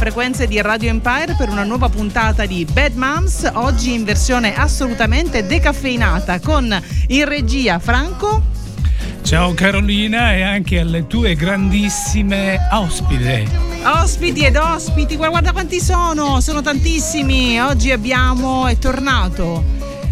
frequenze di Radio Empire per una nuova puntata di Bad Moms, oggi in versione assolutamente decaffeinata con in regia Franco. Ciao Carolina e anche alle tue grandissime ospite. Ospiti ed ospiti, guarda quanti sono, sono tantissimi. Oggi abbiamo, è tornato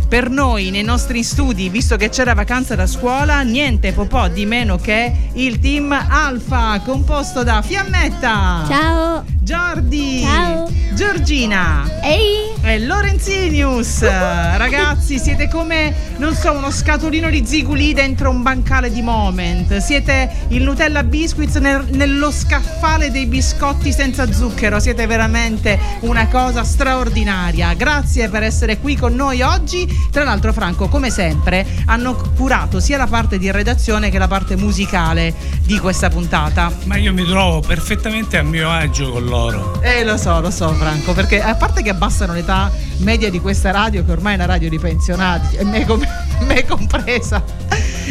per noi nei nostri studi, visto che c'era vacanza da scuola, niente po' di meno che il team Alfa, composto da Fiammetta. Ciao. Giordi. Ciao. Giorgina. Ehi. E Lorenzinius. Ragazzi, siete come, non so, uno scatolino di ziguli dentro un bancale di moment. Siete il Nutella Biscuits nel, nello scaffale dei biscotti senza zucchero. Siete veramente una cosa straordinaria. Grazie per essere qui con noi oggi tra l'altro, Franco, come sempre, hanno curato sia la parte di redazione che la parte musicale di questa puntata. Ma io mi trovo perfettamente a mio agio con loro. Eh, lo so, lo so, Franco, perché a parte che abbassano l'età media di questa radio, che ormai è una radio di pensionati, e me, com- me compresa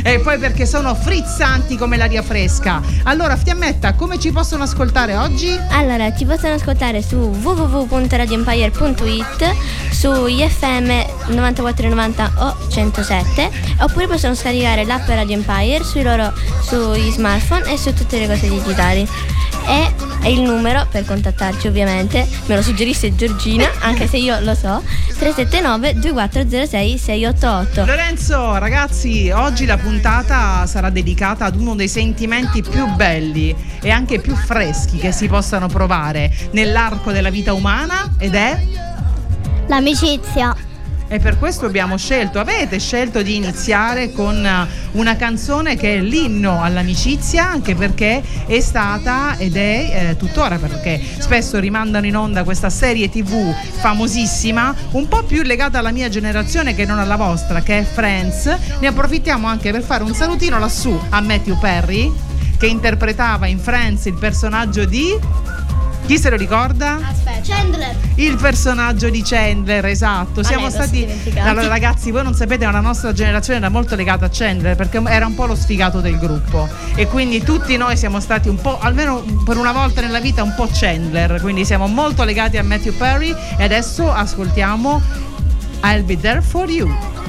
e poi perché sono frizzanti come l'aria fresca. Allora, Fiammetta, come ci possono ascoltare oggi? Allora, ci possono ascoltare su www.radioempire.it, su IFM 9490 o 107, oppure possono scaricare l'app Radio Empire sui loro sui smartphone e su tutte le cose digitali e il numero per contattarci ovviamente. Me lo suggerisse Giorgina anche se io lo so. 379 2406 688 Lorenzo ragazzi oggi la puntata sarà dedicata ad uno dei sentimenti più belli e anche più freschi che si possano provare nell'arco della vita umana ed è l'amicizia e per questo abbiamo scelto, avete scelto di iniziare con eh, una canzone che è l'inno all'amicizia, anche perché è stata ed è eh, tuttora, perché spesso rimandano in onda questa serie tv famosissima, un po' più legata alla mia generazione che non alla vostra, che è Friends. Ne approfittiamo anche per fare un salutino lassù a Matthew Perry, che interpretava in Friends il personaggio di chi se lo ricorda? Aspetta. Chandler. Il personaggio di Chandler, esatto. Siamo stati. Allora, ragazzi, voi non sapete, ma la nostra generazione era molto legata a Chandler perché era un po' lo sfigato del gruppo. E quindi tutti noi siamo stati un po', almeno per una volta nella vita, un po' Chandler. Quindi siamo molto legati a Matthew Perry. E adesso ascoltiamo I'll Be There For You.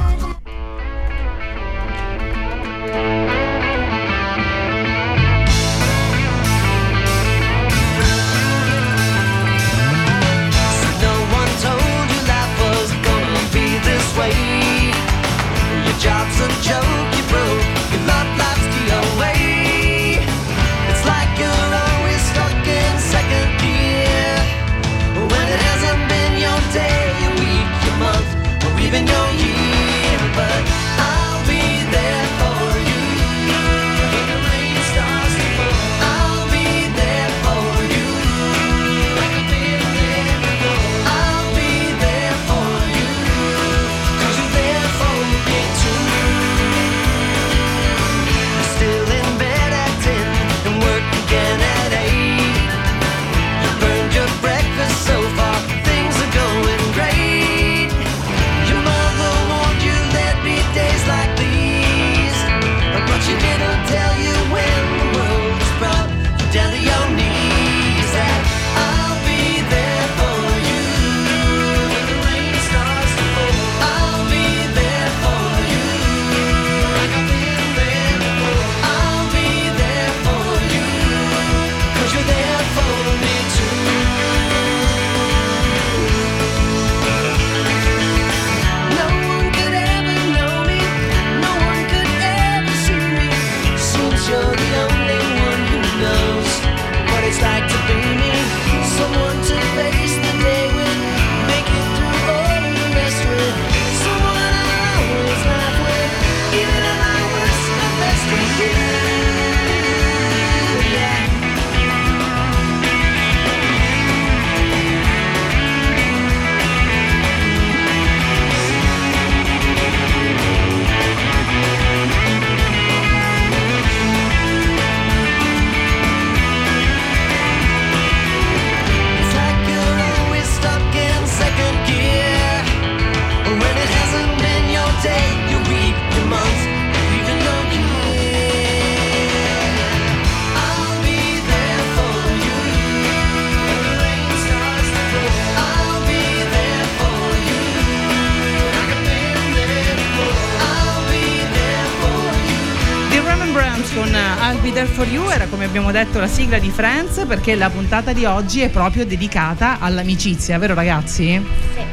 Abbiamo detto la sigla di Friends perché la puntata di oggi è proprio dedicata all'amicizia, vero ragazzi?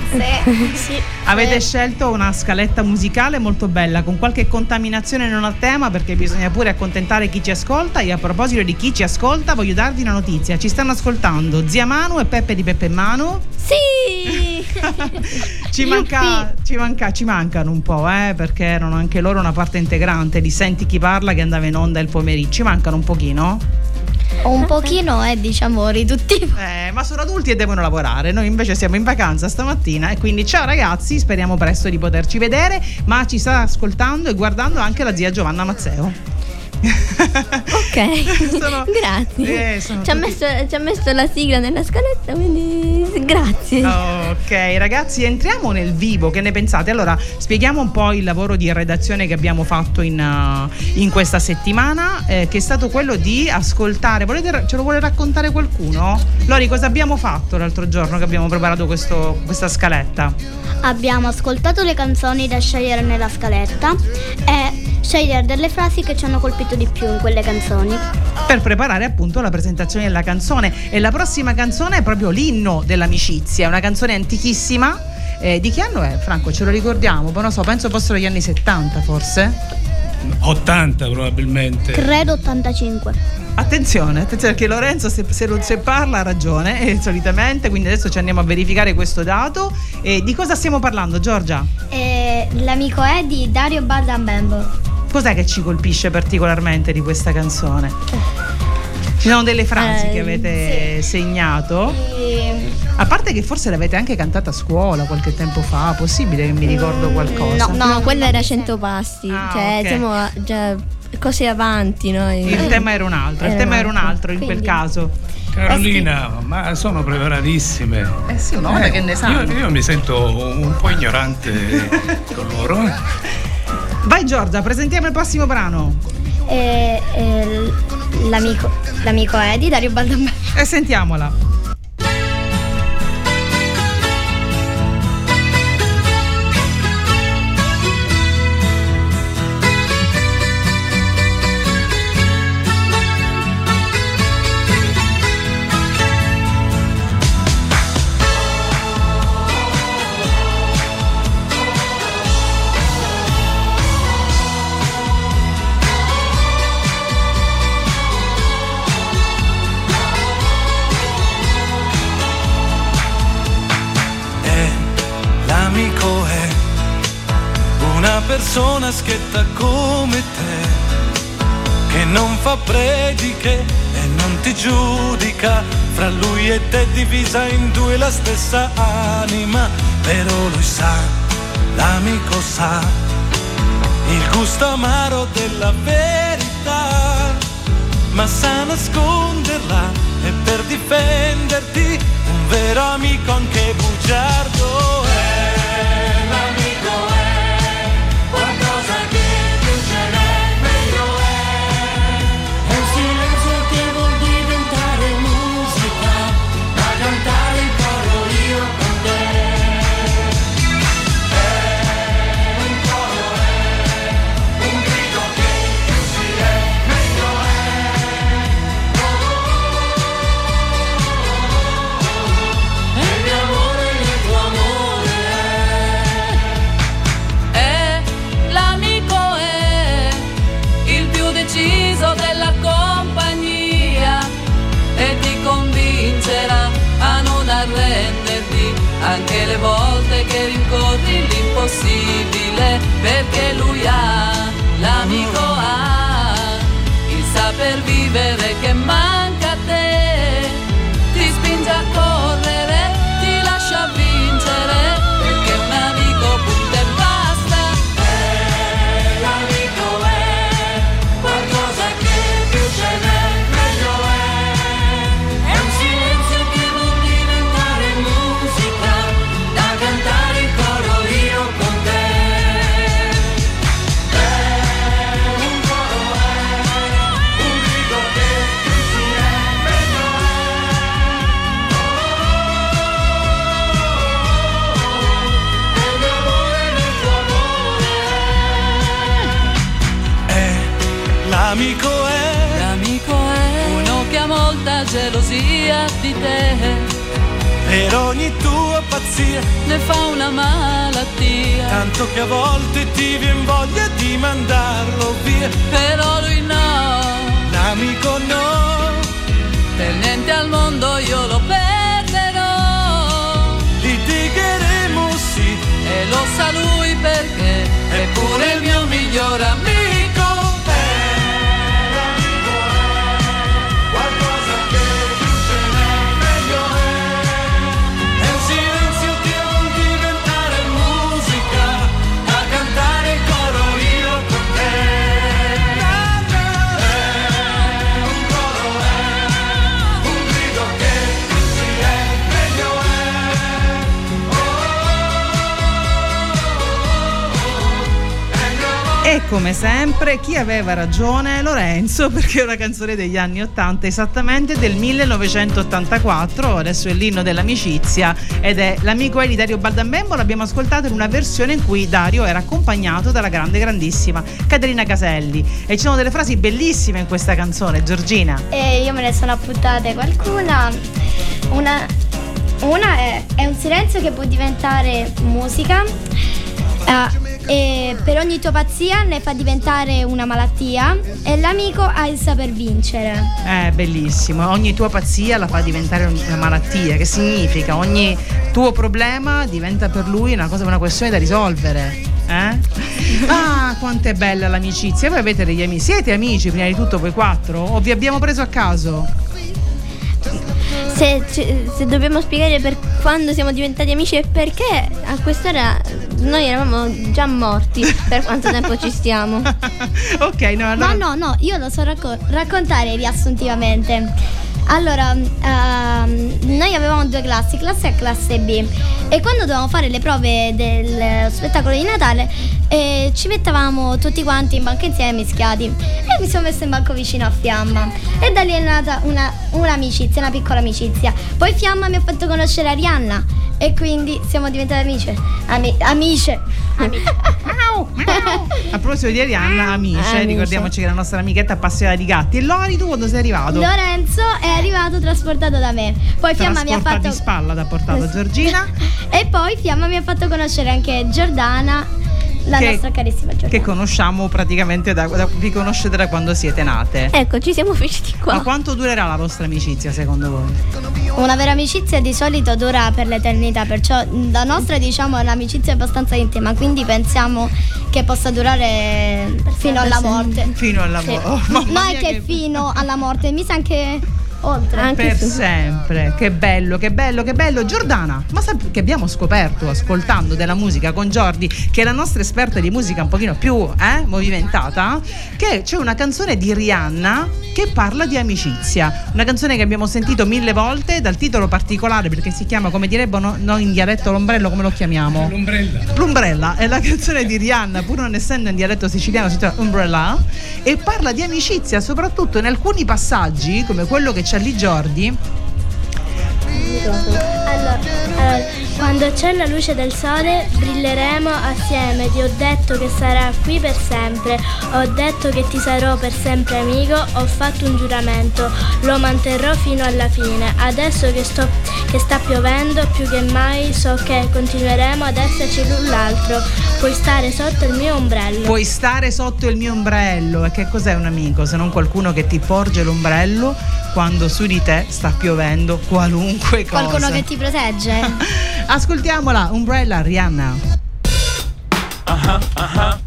Sì. sì. sì. Avete scelto una scaletta musicale molto bella, con qualche contaminazione non a tema perché bisogna pure accontentare chi ci ascolta e a proposito di chi ci ascolta voglio darvi una notizia, ci stanno ascoltando Zia Manu e Peppe di Peppe e Manu. Sì! ci, manca, ci, manca, ci mancano un po', eh, perché erano anche loro una parte integrante di Senti chi parla che andava in onda il pomeriggio. Ci mancano un pochino? Un pochino è diciamo riduttivo. Eh, ma sono adulti e devono lavorare. Noi invece siamo in vacanza stamattina e quindi ciao ragazzi, speriamo presto di poterci vedere, ma ci sta ascoltando e guardando anche la zia Giovanna Mazzeo ok, sono, grazie. Eh, ci, tutti... ha messo, ci, ha messo, la sigla nella scaletta, quindi grazie. ok, ragazzi, entriamo nel vivo. Che ne pensate? Allora, spieghiamo un po' il lavoro di redazione che abbiamo fatto in, uh, in questa settimana, eh, che è stato quello di ascoltare. Volete, ce lo vuole raccontare qualcuno? Lori, cosa abbiamo fatto l'altro giorno che abbiamo preparato questo, questa scaletta? Abbiamo ascoltato le canzoni da scegliere nella scaletta e scegliere delle frasi che ci hanno colpito di più in quelle canzoni. Per preparare appunto la presentazione della canzone e la prossima canzone è proprio l'inno dell'amicizia, una canzone antichissima. Eh, di che anno è Franco? Ce lo ricordiamo? non so, penso fossero gli anni 70 forse. 80 probabilmente. Credo 85. Attenzione, attenzione perché Lorenzo se, se, se parla ha ragione eh, solitamente, quindi adesso ci andiamo a verificare questo dato. E di cosa stiamo parlando Giorgia? Eh, l'amico è di Dario Baldambembo. Cos'è che ci colpisce particolarmente di questa canzone? Ci sono delle frasi eh, che avete sì. segnato? E... A parte che forse l'avete anche cantata a scuola qualche tempo fa, possibile che mi ricordo qualcosa? No, no, quella era cento passi, ah, cioè okay. siamo già così avanti noi. Il tema era un altro, il tema era un altro in quel caso. Carolina, ma sono preparatissime. Eh sì, un uomo eh, che ne sa. Io, io, mi sento un po' ignorante con loro. Vai Giorgia, presentiamo il prossimo brano. Eh, eh, l'amico, l'amico è di Dario Baldambello. E sentiamola. Persona schietta come te, che non fa prediche e non ti giudica, fra lui e te divisa in due la stessa anima, però lui sa, l'amico sa, il gusto amaro della verità, ma sa nasconderla e per difenderti un vero amico anche bugiardo saper te. Per ogni tua pazzia, Ne fa una malattia. tanto che a volte ti vien voglia di mandarlo via. Però lui no, L'amico no, per niente al mondo io lo perderò. litigheremo sì, E lo sa lui perché è pure il mio miglior amico. Come sempre, chi aveva ragione? Lorenzo, perché è una canzone degli anni 80, esattamente del 1984. Adesso è l'inno dell'amicizia ed è l'amico di Dario Baldambembo. L'abbiamo ascoltato in una versione in cui Dario era accompagnato dalla grande, grandissima Caterina Caselli. E ci sono delle frasi bellissime in questa canzone, Giorgina. E io me ne sono appuntate qualcuna. Una, una è, è un silenzio che può diventare musica. eh, e per ogni tua pazzia ne fa diventare una malattia e l'amico ha il saper vincere. È bellissimo, ogni tua pazzia la fa diventare una malattia, che significa ogni tuo problema diventa per lui una cosa, una questione da risolvere. Eh? Ah, quanto è bella l'amicizia! Voi avete degli amici, siete amici prima di tutto voi quattro? O vi abbiamo preso a caso? Se, se dobbiamo spiegare per quando siamo diventati amici e perché a quest'ora noi eravamo già morti per quanto tempo ci stiamo. ok, no, allora. Ma no, no, io lo so racco- raccontare riassuntivamente. Allora, ehm, noi avevamo due classi, classe A e classe B. E quando dovevamo fare le prove del spettacolo di Natale, eh, ci mettevamo tutti quanti in banca insieme mischiati. E mi sono messa in banco vicino a Fiamma. E da lì è nata una, un'amicizia, una piccola amicizia. Poi Fiamma mi ha fatto conoscere Arianna. E quindi siamo diventate amiche. Ami- amiche. A proposito di Arianna, amici, Amici. ricordiamoci che la nostra amichetta appassionata di gatti. E Lori, tu quando sei arrivato? Lorenzo è arrivato trasportato da me. Poi Fiamma mi ha fatto. di spalla ha portato Giorgina. E poi Fiamma mi ha fatto conoscere anche Giordana, la Che- nostra carissima Giordana. che conosciamo praticamente da, da- vi conoscete da quando siete nate. Ecco, ci siamo finiti Ma qua. quanto durerà la vostra amicizia secondo voi? Una vera amicizia di solito dura per l'eternità, perciò la nostra diciamo è un'amicizia abbastanza intima, quindi pensiamo che possa durare fino alla morte. Fino alla Sì. morte. Oh, mamma non è mia, che fino alla morte, mi sa anche oltre. Anche per su. sempre, che bello, che bello, che bello. Giordana, ma sai che abbiamo scoperto ascoltando della musica con Giordi, che è la nostra esperta di musica un pochino più eh, movimentata, che c'è una canzone di Rihanna che parla di amicizia. Una canzone che abbiamo sentito mille volte dal titolo particolare perché si chiama, come direbbero no, in dialetto l'ombrello, come lo chiamiamo? L'ombrella. L'Umbrella è la canzone di Rihanna, pur non essendo in dialetto siciliano, si chiama Umbrella e parla di amicizia, soprattutto in alcuni passaggi, come quello che c'è lì Jordi. Allora, allora, quando c'è la luce del sole brilleremo assieme. Ti ho detto che sarà qui per sempre. Ho detto che ti sarò per sempre amico. Ho fatto un giuramento, lo manterrò fino alla fine. Adesso che, sto, che sta piovendo più che mai, so che continueremo ad esserci l'un l'altro. Puoi stare sotto il mio ombrello. Puoi stare sotto il mio ombrello. E che cos'è un amico se non qualcuno che ti porge l'ombrello quando su di te sta piovendo qualunque cosa? Qualcuno che ti protegge. Ascoltiamola, Umbrella Rihanna. Uh-huh, uh-huh.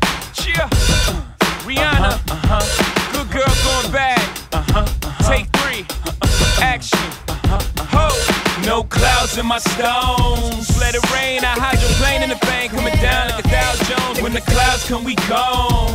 Yeah. Rihanna. Uh-huh, Good girl going bad. Take three. Action. Ho. No clouds in my stones. Let it rain. I hydroplane in the bank. Coming down like a Dow Jones. When the clouds come, we gone.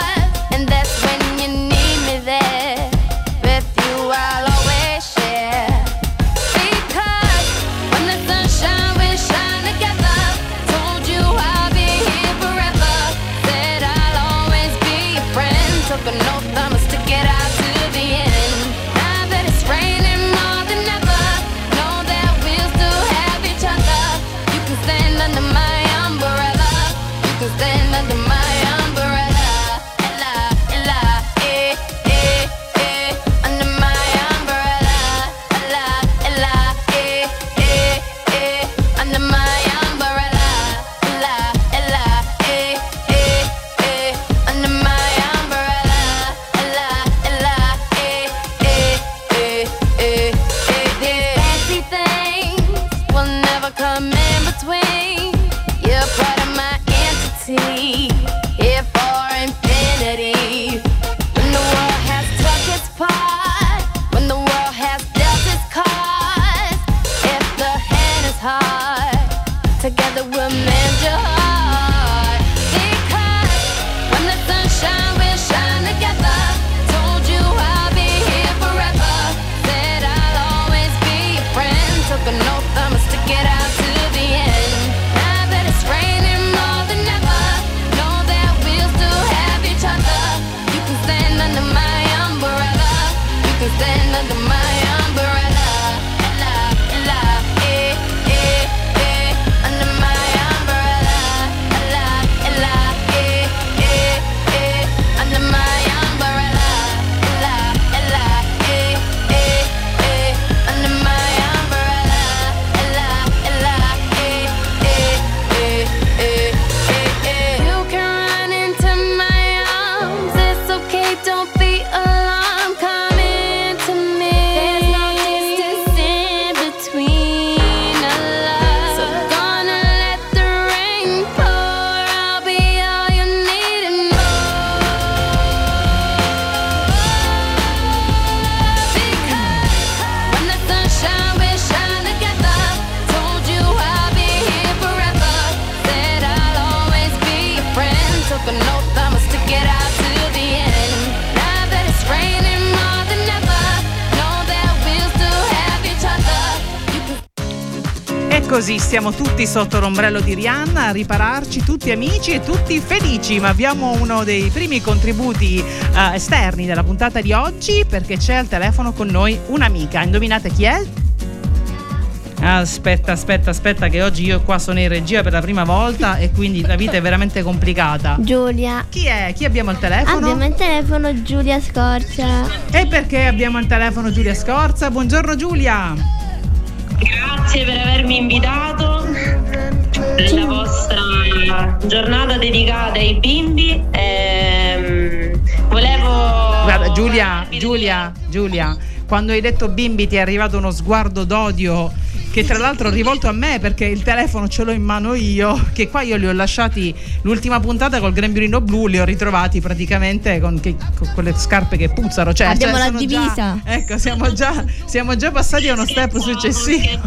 Siamo tutti sotto l'ombrello di Rihanna a ripararci, tutti amici e tutti felici, ma abbiamo uno dei primi contributi eh, esterni della puntata di oggi perché c'è al telefono con noi un'amica. Indovinate chi è? Aspetta, aspetta, aspetta che oggi io qua sono in regia per la prima volta e quindi la vita è veramente complicata. Giulia. Chi è? Chi abbiamo al telefono? Abbiamo il telefono Giulia Scorcia. E perché abbiamo al telefono Giulia Scorza? Buongiorno Giulia. Grazie per avermi invitato nella vostra giornata dedicata ai bimbi. Ehm, volevo. Guarda Giulia, Giulia, Giulia, quando hai detto bimbi ti è arrivato uno sguardo d'odio che tra l'altro è rivolto a me perché il telefono ce l'ho in mano io, che qua io li ho lasciati l'ultima puntata col grembiulino blu, li ho ritrovati praticamente con, che- con quelle scarpe che puzzano. Cioè, Abbiamo cioè, la divisa. già- ecco, siamo già, siamo già passati a uno step successivo.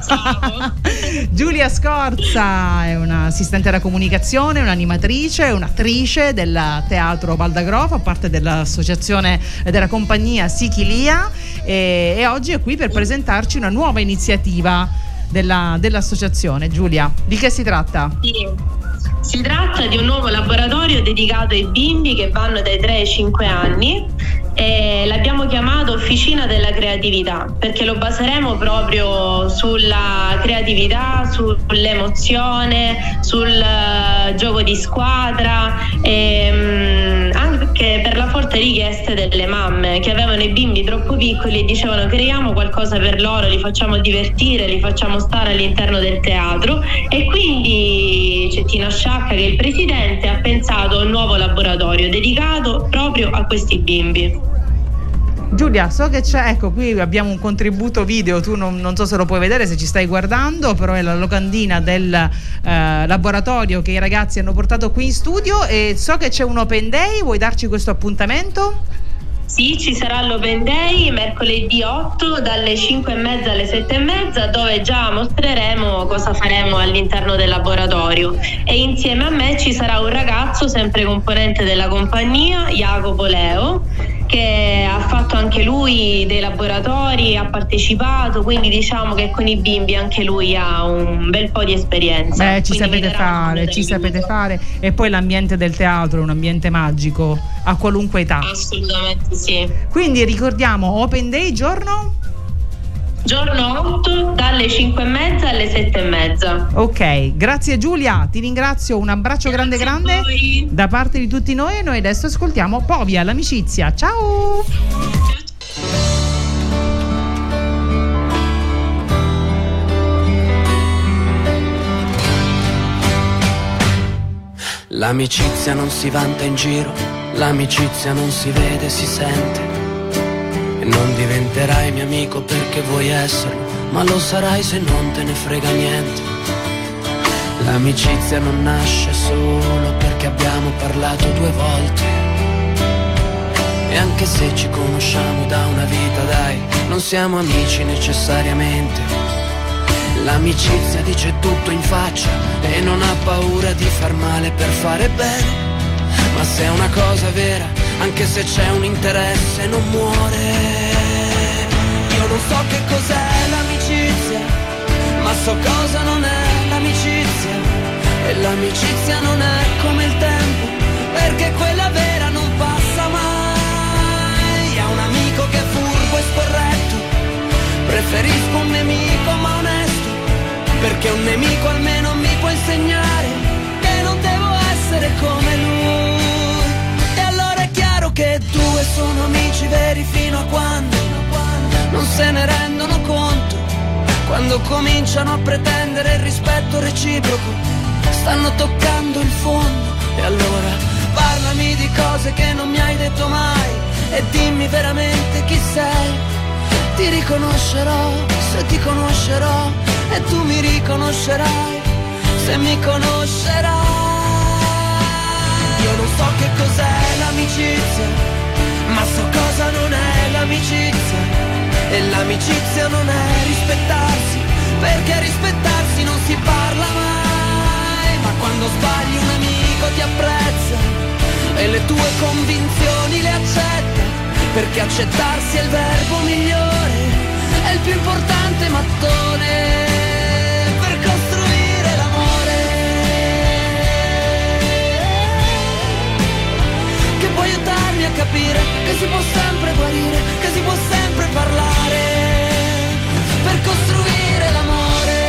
Giulia Scorza è un'assistente alla comunicazione, un'animatrice, un'attrice del teatro Valdagrò, fa parte dell'associazione della compagnia Sichilia e, e oggi è qui per presentarci una nuova iniziativa della- dell'associazione. Giulia, di che si tratta? Sì. Si tratta di un nuovo laboratorio dedicato ai bimbi che vanno dai 3 ai 5 anni e l'abbiamo chiamato Officina della Creatività perché lo baseremo proprio sulla creatività, sull'emozione, sul eh, gioco di squadra e anche per la forte richiesta delle mamme che avevano i bimbi troppo piccoli e dicevano creiamo qualcosa per loro, li facciamo divertire, li facciamo stare all'interno del teatro e quindi c'è Tina Sciacca che è il presidente ha pensato a un nuovo laboratorio dedicato proprio a questi bimbi. Giulia, so che c'è, ecco qui abbiamo un contributo video, tu non, non so se lo puoi vedere se ci stai guardando, però è la locandina del eh, laboratorio che i ragazzi hanno portato qui in studio e so che c'è un open day, vuoi darci questo appuntamento? Sì, ci sarà l'Open Day mercoledì 8 dalle 5 e mezza alle 7 e mezza dove già mostreremo cosa faremo all'interno del laboratorio e insieme a me ci sarà un ragazzo sempre componente della compagnia, Jacopo Leo, che ha fatto anche lui dei laboratori, ha partecipato, quindi diciamo che con i bimbi anche lui ha un bel po' di esperienza. Beh, ci sapete fare, ci sapete fare e poi l'ambiente del teatro è un ambiente magico a qualunque età. Assolutamente sì. Quindi ricordiamo Open Day giorno? Giorno 8 dalle 5 e mezza alle 7 e mezza. Ok, grazie Giulia, ti ringrazio, un abbraccio grande grande da parte di tutti noi e noi adesso ascoltiamo Povia, l'amicizia. Ciao! L'amicizia non si vanta in giro, l'amicizia non si vede, si sente. E non diventerai mio amico perché vuoi esserlo, ma lo sarai se non te ne frega niente. L'amicizia non nasce solo perché abbiamo parlato due volte. E anche se ci conosciamo da una vita, dai, non siamo amici necessariamente. L'amicizia dice tutto in faccia e non ha paura di far male per fare bene. Ma se è una cosa vera, anche se c'è un interesse, non muore. Io non so che cos'è l'amicizia, ma so cosa non è l'amicizia. E l'amicizia non è come il tempo, perché quella vera non passa mai. È un amico che è furbo e scorretto, preferisco un nemico ma onesto, perché un nemico almeno mi può insegnare che non devo essere come che due sono amici veri fino a quando non se ne rendono conto. Quando cominciano a pretendere il rispetto reciproco, stanno toccando il fondo. E allora parlami di cose che non mi hai detto mai e dimmi veramente chi sei. Ti riconoscerò se ti conoscerò e tu mi riconoscerai se mi conoscerai. Io non so che cos'è l'amicizia, ma so cosa non è l'amicizia. E l'amicizia non è rispettarsi, perché rispettarsi non si parla mai. Ma quando sbagli un amico ti apprezza, le tue convinzioni le accetta, perché accettarsi è il verbo migliore, è il più importante mattone a capire che si può sempre guarire, che si può sempre parlare per costruire l'amore.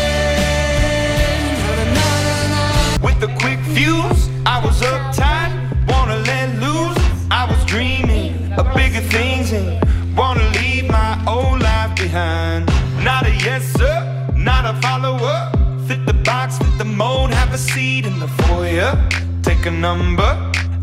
Na, na, na, With a quick fuse, I was uptight, wanna let loose. I was dreaming of bigger things and wanna leave my old life behind. Not a yes sir, not a follower. Fit the box, fit the mold, have a seat in the foyer. Take a number.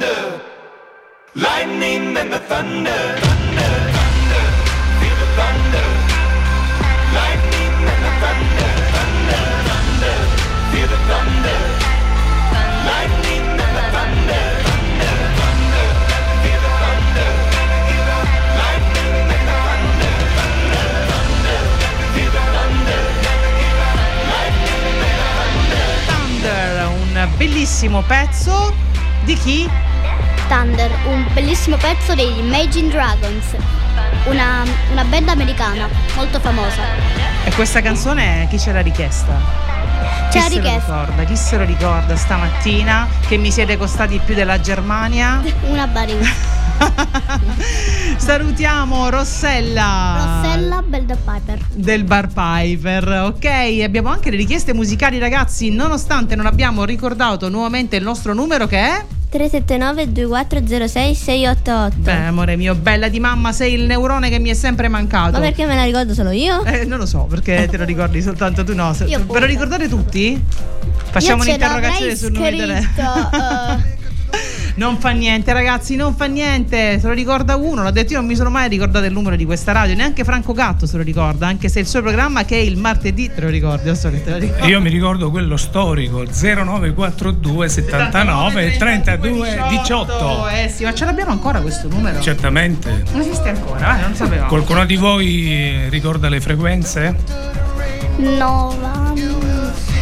thunder. Lightning and the thunder. Thunder, thunder, feel the thunder. Lightning and the thunder. Thunder, thunder, feel the thunder. Lightning and the thunder. Thunder, thunder, feel the thunder. Lightning and the thunder. Thunder, thunder, feel the thunder. Lightning and the thunder. Thunder, un bellissimo pezzo di chi? Thunder, un bellissimo pezzo degli Imagine Dragons, una, una band americana molto famosa. E questa canzone chi ce l'ha richiesta? Chi se ricorda? Chi se lo ricorda stamattina che mi siete costati più della Germania? Una barista. Salutiamo Rossella. Rossella Belda Piper. del Bar Piper, ok? Abbiamo anche le richieste musicali, ragazzi. Nonostante non abbiamo ricordato nuovamente il nostro numero che è. 379 2406 688. Beh, amore mio, bella di mamma, sei il neurone che mi è sempre mancato. Ma perché me la ricordo solo io? Eh, non lo so, perché te lo ricordi soltanto tu, no? Ve lo ricordate tutti? Facciamo un'interrogazione sul numero di telefono. non fa niente, ragazzi, non fa niente. Se lo ricorda uno, l'ha detto io, non mi sono mai ricordato il numero di questa radio, neanche Franco Gatto se lo ricorda, anche se il suo programma che è il martedì te lo ricordi, io so che te lo ricordo. Io mi ricordo quello storico 0942 79 32 18. Eh sì, ma ce l'abbiamo ancora questo numero? Certamente. Non esiste ancora, eh, non sapevamo. Qualcuno di voi ricorda le frequenze? 90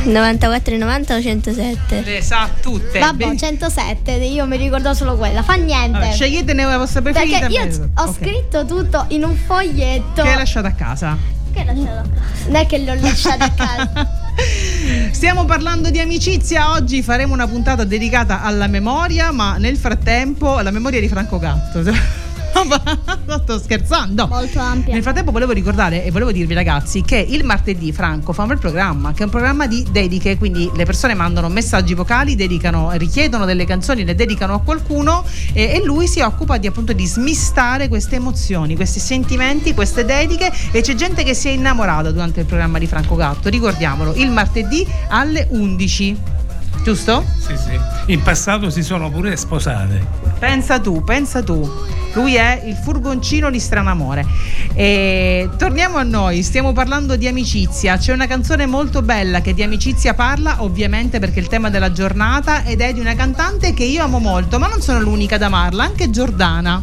94 90 o 107? Le sa tutte. Vabbè, ben... 107, io mi ricordo solo quella, fa niente. Vabbè, sceglietene la vostra preferita. Perché io mezzo. ho okay. scritto tutto in un foglietto. Che hai lasciato a casa. Che hai lasciato a casa? Non è che l'ho lasciato a casa. Stiamo parlando di amicizia, oggi faremo una puntata dedicata alla memoria, ma nel frattempo la memoria di Franco Gatto. Sto scherzando. Molto ampia. Nel frattempo volevo ricordare e volevo dirvi ragazzi che il martedì Franco fa un bel programma, che è un programma di dediche, quindi le persone mandano messaggi vocali, dedicano, richiedono delle canzoni, le dedicano a qualcuno e, e lui si occupa di appunto di smistare queste emozioni, questi sentimenti, queste dediche e c'è gente che si è innamorata durante il programma di Franco Gatto, ricordiamolo, il martedì alle 11. Giusto? Sì, sì. In passato si sono pure sposate. Pensa tu, pensa tu. Lui è il furgoncino di Stranamore. E torniamo a noi, stiamo parlando di amicizia. C'è una canzone molto bella che di amicizia parla, ovviamente perché è il tema della giornata ed è di una cantante che io amo molto, ma non sono l'unica ad amarla, anche Giordana.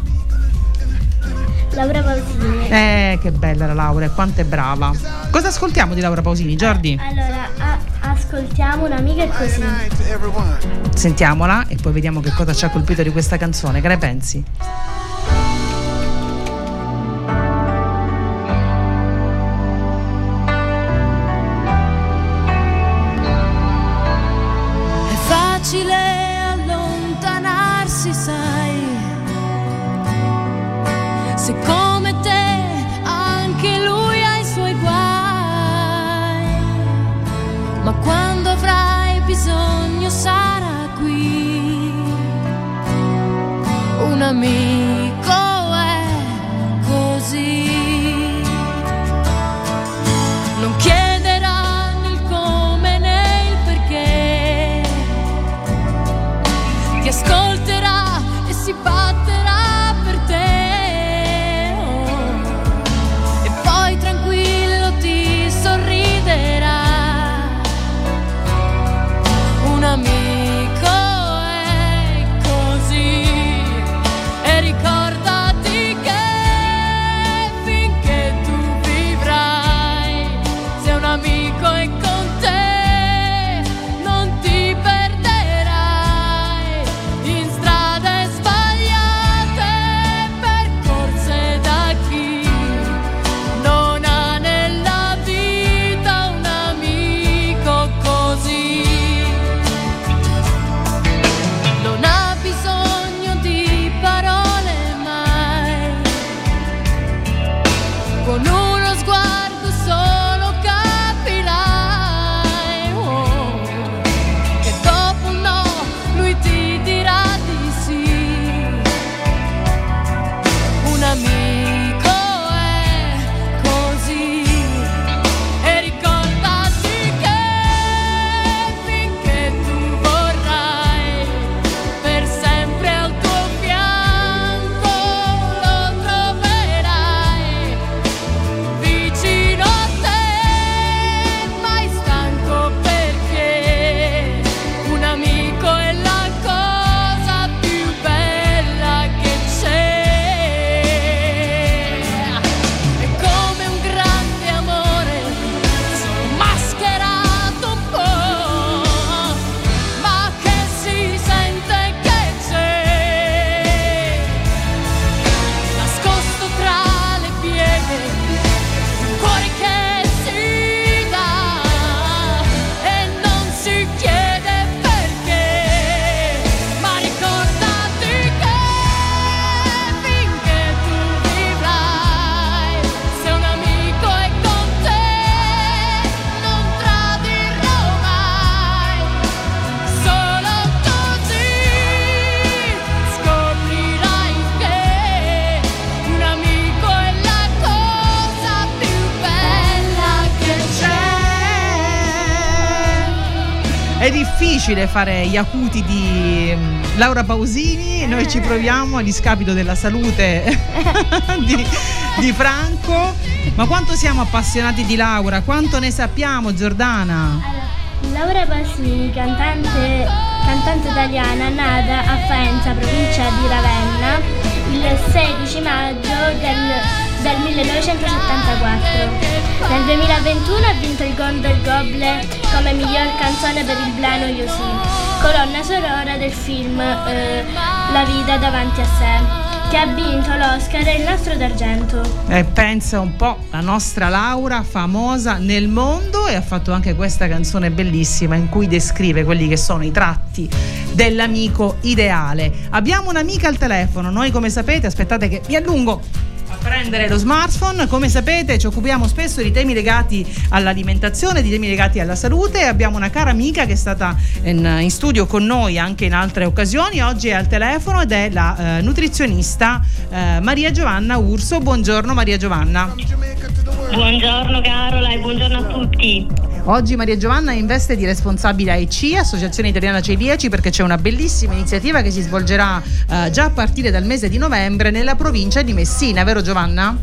Laura Pausini. Eh, che bella la Laura, e quanto è brava. Cosa ascoltiamo di Laura Pausini, Giordi? Allora, ascoltiamo un'amica e così. Sentiamola e poi vediamo che cosa ci ha colpito di questa canzone. Che ne pensi? Difficile fare gli acuti di mm, Laura Pausini, noi ci proviamo a discapito della salute di, di Franco. Ma quanto siamo appassionati di Laura? Quanto ne sappiamo, Giordana? Laura Pausini, cantante, cantante italiana, nata a Faenza, provincia di Ravenna, il 16 maggio del, del 1974. Nel 2021 ha vinto il Golden Goble come miglior canzone per il brano You See, colonna sonora del film eh, La vita davanti a sé, che ha vinto l'Oscar e il nastro d'argento. Eh, pensa un po', la nostra Laura famosa nel mondo e ha fatto anche questa canzone bellissima in cui descrive quelli che sono i tratti dell'amico ideale. Abbiamo un'amica al telefono, noi come sapete, aspettate che mi allungo prendere lo smartphone, come sapete ci occupiamo spesso di temi legati all'alimentazione, di temi legati alla salute abbiamo una cara amica che è stata in, in studio con noi anche in altre occasioni, oggi è al telefono ed è la eh, nutrizionista eh, Maria Giovanna Urso. Buongiorno Maria Giovanna. Buongiorno Carola e buongiorno a tutti. Oggi Maria Giovanna è in veste di responsabile AIC, Associazione Italiana Celiaci, perché c'è una bellissima iniziativa che si svolgerà eh, già a partire dal mese di novembre nella provincia di Messina, vero Giovanna?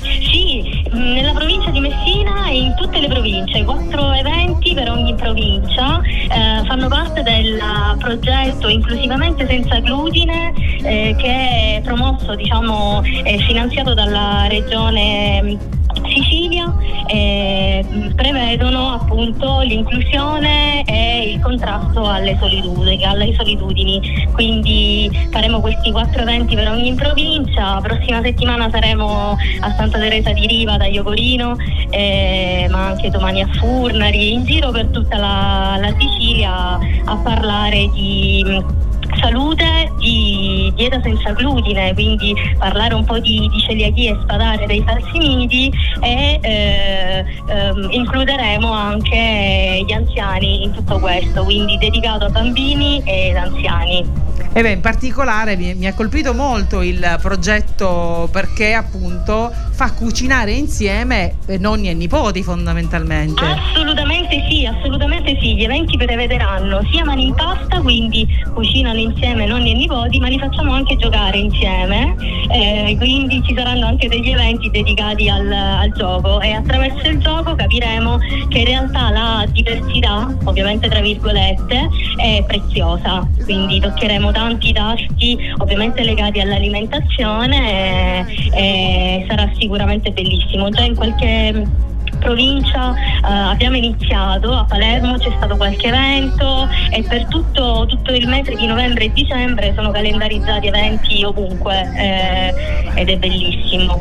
Sì, nella provincia di Messina e in tutte le province, quattro eventi per ogni provincia, eh, fanno parte del progetto Inclusivamente senza glutine eh, che è promosso, diciamo, finanziato dalla regione Sicilia eh, prevedono appunto l'inclusione e il contrasto alle solitudini, alle solitudini. Quindi faremo questi quattro eventi per ogni provincia. La prossima settimana saremo a Santa Teresa di Riva da Iogorino, eh, ma anche domani a Furnari, in giro per tutta la, la Sicilia a parlare di salute, di dieta senza glutine, quindi parlare un po' di, di celiachia e spadare dei falsi miti e eh, ehm, includeremo anche gli anziani in tutto questo, quindi dedicato a bambini ed anziani. E beh, in particolare mi, mi ha colpito molto il progetto perché appunto fa cucinare insieme eh, nonni e nipoti fondamentalmente. Assolutamente sì, assolutamente sì. Gli eventi prevederanno sia mani in pasta, quindi cucinano insieme nonni e nipoti, ma li facciamo anche giocare insieme. Eh, quindi ci saranno anche degli eventi dedicati al, al gioco e attraverso il gioco capiremo che in realtà la diversità, ovviamente tra virgolette, è preziosa. Quindi toccheremo tanti tasti, ovviamente legati all'alimentazione e, e sarà sicuramente bellissimo. Già in qualche provincia eh, abbiamo iniziato a Palermo c'è stato qualche evento e per tutto, tutto il mese di novembre e dicembre sono calendarizzati eventi ovunque eh, ed è bellissimo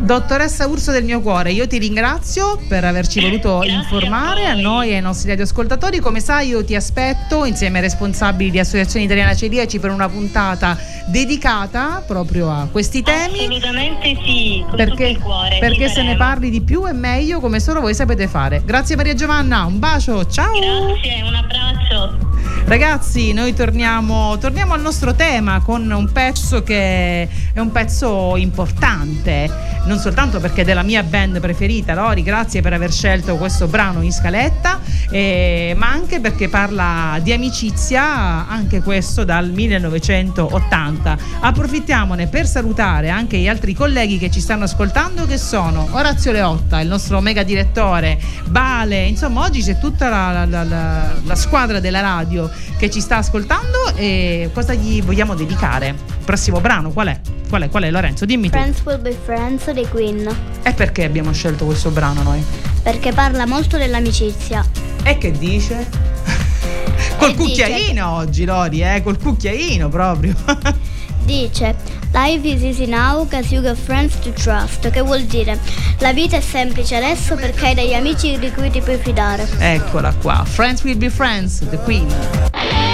Dottoressa Urso del mio cuore, io ti ringrazio per averci voluto informare a, noi e ai nostri radioascoltatori. Come sai, io ti aspetto insieme ai responsabili di Associazione Italiana Celiaci per una puntata dedicata proprio a questi temi. assolutamente sì Perché, perché se ne parli di più e meglio come solo voi sapete fare. Grazie Maria Giovanna, un bacio, ciao! grazie un abbraccio Ragazzi, noi torniamo, torniamo al nostro tema con un pezzo che è un pezzo importante, non soltanto perché è della mia band preferita, Lori, grazie per aver scelto questo brano in scaletta, eh, ma anche perché parla di amicizia, anche questo dal 1980. Approfittiamone per salutare anche gli altri colleghi che ci stanno ascoltando, che sono Orazio Leotta, il nostro mega direttore, Bale, insomma oggi c'è tutta la, la- la- la- squadra della radio che ci sta ascoltando e cosa gli vogliamo dedicare? Il prossimo brano qual è? Qual è? Qual è Lorenzo? Dimmi tu. Friends will be friends dei Queen. E perché abbiamo scelto questo brano noi? Perché parla molto dell'amicizia. E che dice? Col E dice cucchiaino oggi, Lori, eh? Col cucchiaino proprio. Dice Life is easy now cause you got friends to trust. Che vuol dire la vita è semplice adesso perché hai degli amici di cui ti puoi fidare. Eccola qua. Friends will be friends, The Queen.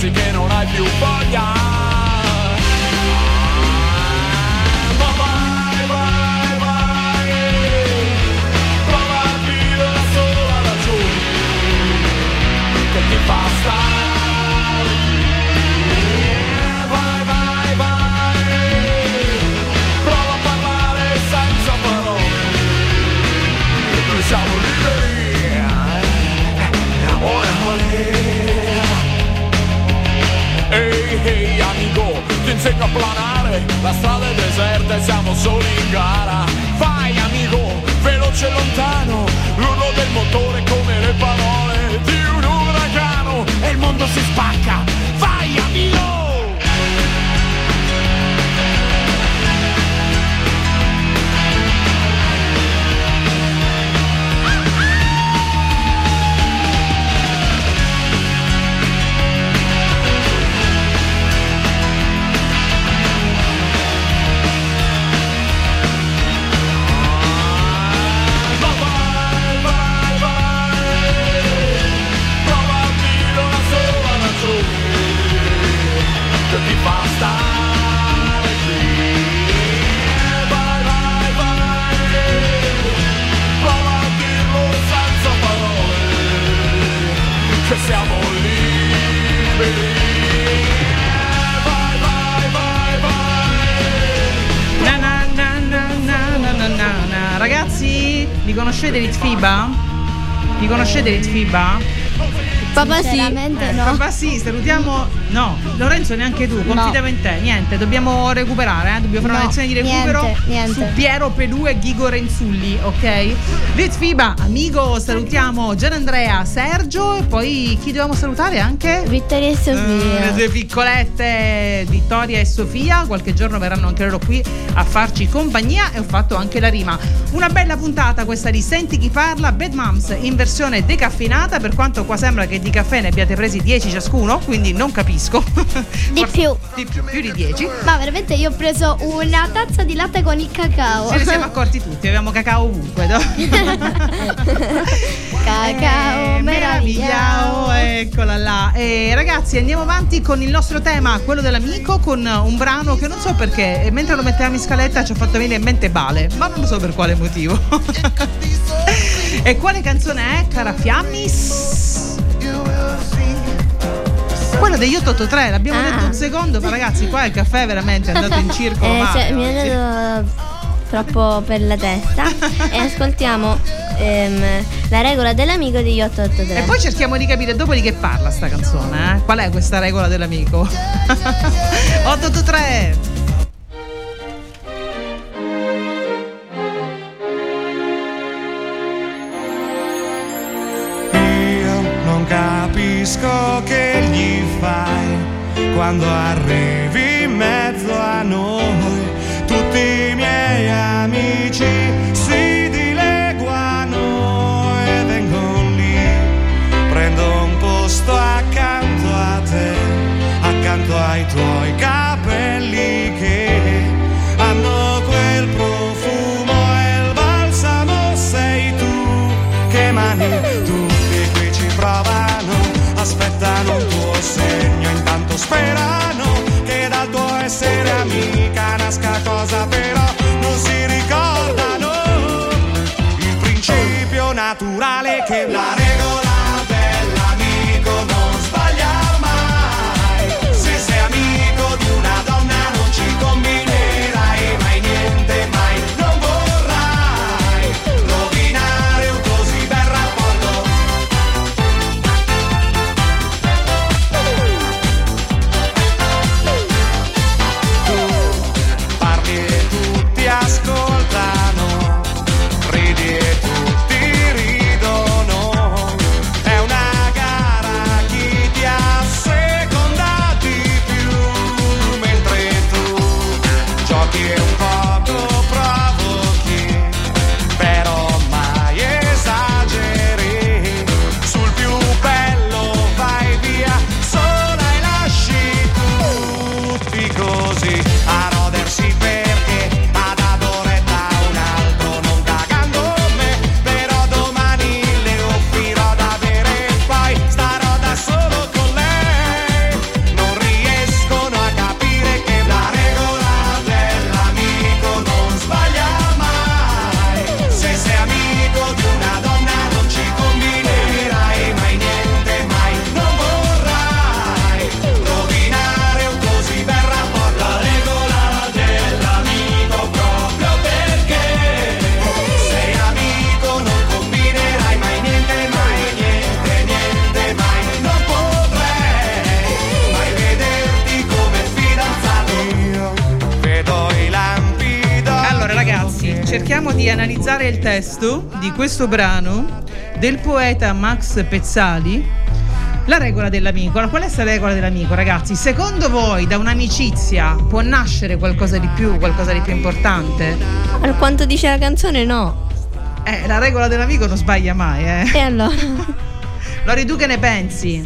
Pensi che non hai più voglia. Insegno a planare. La strada è deserta e siamo soli in gara. Vai, amico, veloce e lontano. L'urlo del motore come le parole di un uragano. E il mondo si spacca. Vai, amico! Conoscete Litfiba? Li conoscete Litfiba? Papà sì. Sinceramente no. Papà sì, salutiamo. No, Lorenzo neanche tu, confidiamo in te. Niente, dobbiamo recuperare, eh? dobbiamo fare una No, lezione di recupero niente, niente. su Piero Pelù e Ghigo Renzulli, ok? Litfiba, amico, salutiamo Gianandrea, Sergio e poi chi dobbiamo salutare anche? Vittoria e Eh, Le Sofia. due piccolette Vittoria e Sofia, qualche giorno verranno anche loro qui a farci compagnia e ho fatto anche la rima. Una bella puntata questa di Senti chi parla, Bad Moms in versione decaffeinata, per quanto qua sembra che di caffè ne abbiate presi 10 ciascuno, quindi non capisco. Di più. Di più, più di 10. Ma veramente io ho preso una tazza di latte con il cacao. Ce ne siamo accorti tutti, abbiamo cacao ovunque. no? Cacao Eh, meravigliao. eccola là. E ragazzi, andiamo avanti con il nostro tema, quello dell'amico, con un brano che non so perché, mentre lo mettevamo in scaletta ci ha fatto venire in mente Bale, ma non so per quale motivo. e quale canzone è, cara Fiammis? Quello degli 883, l'abbiamo Ah. detto un secondo, ma ragazzi, qua il caffè è veramente andato in circolo. Eh, cioè, mi è andato troppo per la testa e ascoltiamo ehm, la regola dell'amico degli 883. E poi cerchiamo di capire dopo di che parla sta canzone, eh? Qual è questa regola dell'amico? 883 Io non capisco che fai quando arrivi in mezzo a noi. Tutti i miei amici si dileguano e vengono lì. Prendo un posto accanto a te, accanto ai tuoi capelli sperano che dal tuo essere amica nasca cosa però non si ricordano. Il principio naturale che la testo di questo brano del poeta Max Pezzali. La regola dell'amico. Allora, qual è questa regola dell'amico, ragazzi? Secondo voi da un'amicizia può nascere qualcosa di più, qualcosa di più importante? Per quanto dice la canzone, no. Eh, la regola dell'amico non sbaglia mai, eh. E allora? Lori, tu che ne pensi?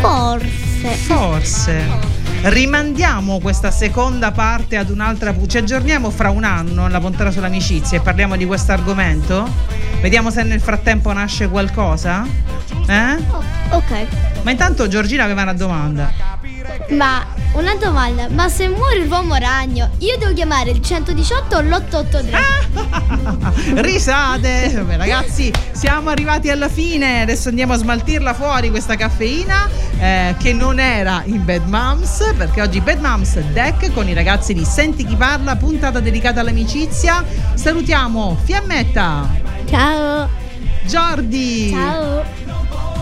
Forse. Forse. Rimandiamo questa seconda parte ad un'altra. Ci aggiorniamo fra un anno alla puntata sull'amicizia e parliamo di questo argomento? Vediamo se nel frattempo nasce qualcosa? Eh? Ok. Ma intanto Giorgina aveva una domanda. Ma una domanda, ma se muore l'uomo ragno, io devo chiamare il 118 o l'883? Risate! Vabbè, ragazzi, siamo arrivati alla fine. Adesso andiamo a smaltirla fuori questa caffeina eh, che non era in Bad Moms, perché oggi Bad Moms Deck con i ragazzi di Senti chi parla, puntata dedicata all'amicizia. Salutiamo Fiammetta. Ciao. Jordi. Ciao.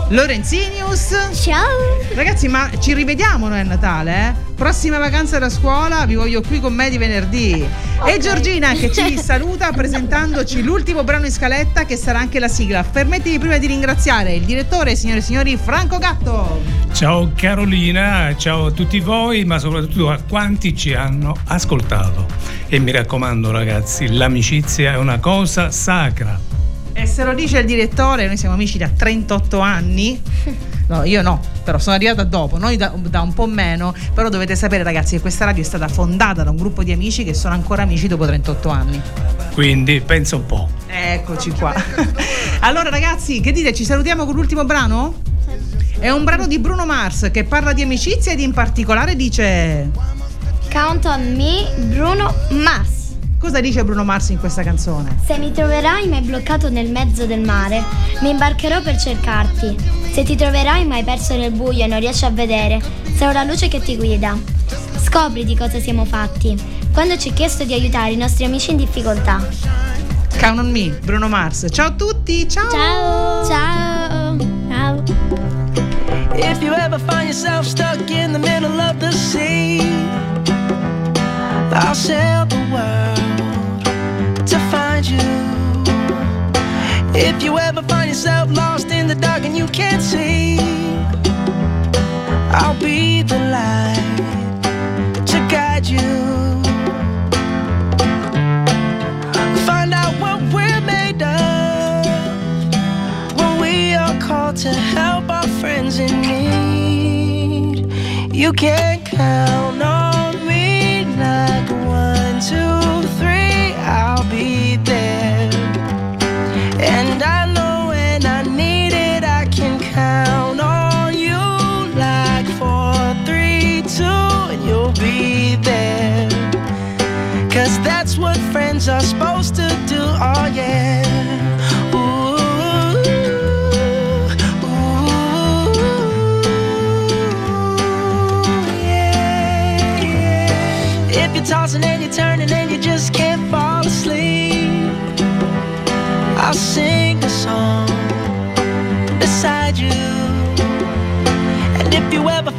Lorenzinius. Ciao. Ragazzi, ma ci rivediamo noi a Natale, eh? Prossima vacanza da scuola, vi voglio qui con me di venerdì. E Giorgina che ci saluta presentandoci l'ultimo brano in scaletta che sarà anche la sigla. Permettimi prima di ringraziare il direttore, signore e signori, Franco Gatto. Ciao Carolina, ciao a tutti voi, ma soprattutto a quanti ci hanno ascoltato. E mi raccomando ragazzi, l'amicizia è una cosa sacra. E se lo dice il direttore, noi siamo amici da 38 anni. No, io no, però sono arrivata dopo, noi da, da un po' meno, però dovete sapere ragazzi che questa radio è stata fondata da un gruppo di amici che sono ancora amici dopo 38 anni. Quindi pensa un po'. Eccoci qua. allora ragazzi, che dite? Ci salutiamo con l'ultimo brano? È un brano di Bruno Mars che parla di amicizia ed in particolare dice... Count on me, Bruno Mars. Cosa dice Bruno Mars in questa canzone? Se mi troverai mai bloccato nel mezzo del mare, mi imbarcherò per cercarti. Se ti troverai mai perso nel buio e non riesci a vedere, sarò la luce che ti guida. Scopri di cosa siamo fatti. Quando ci hai chiesto di aiutare i nostri amici in difficoltà. Count on me, Bruno Mars. Ciao a tutti, ciao! Ciao! Ciao! Ciao! If you ever find yourself stuck in the middle of the sea, I'll sail the world find you. If you ever find yourself lost in the dark and you can't see, I'll be the light to guide you. Find out what we're made of when we are called to help our friends in need. You can count on friends are supposed to do, oh yeah. Ooh, ooh, yeah. If you're tossing and you're turning and you just can't fall asleep, I'll sing a song beside you. And if you ever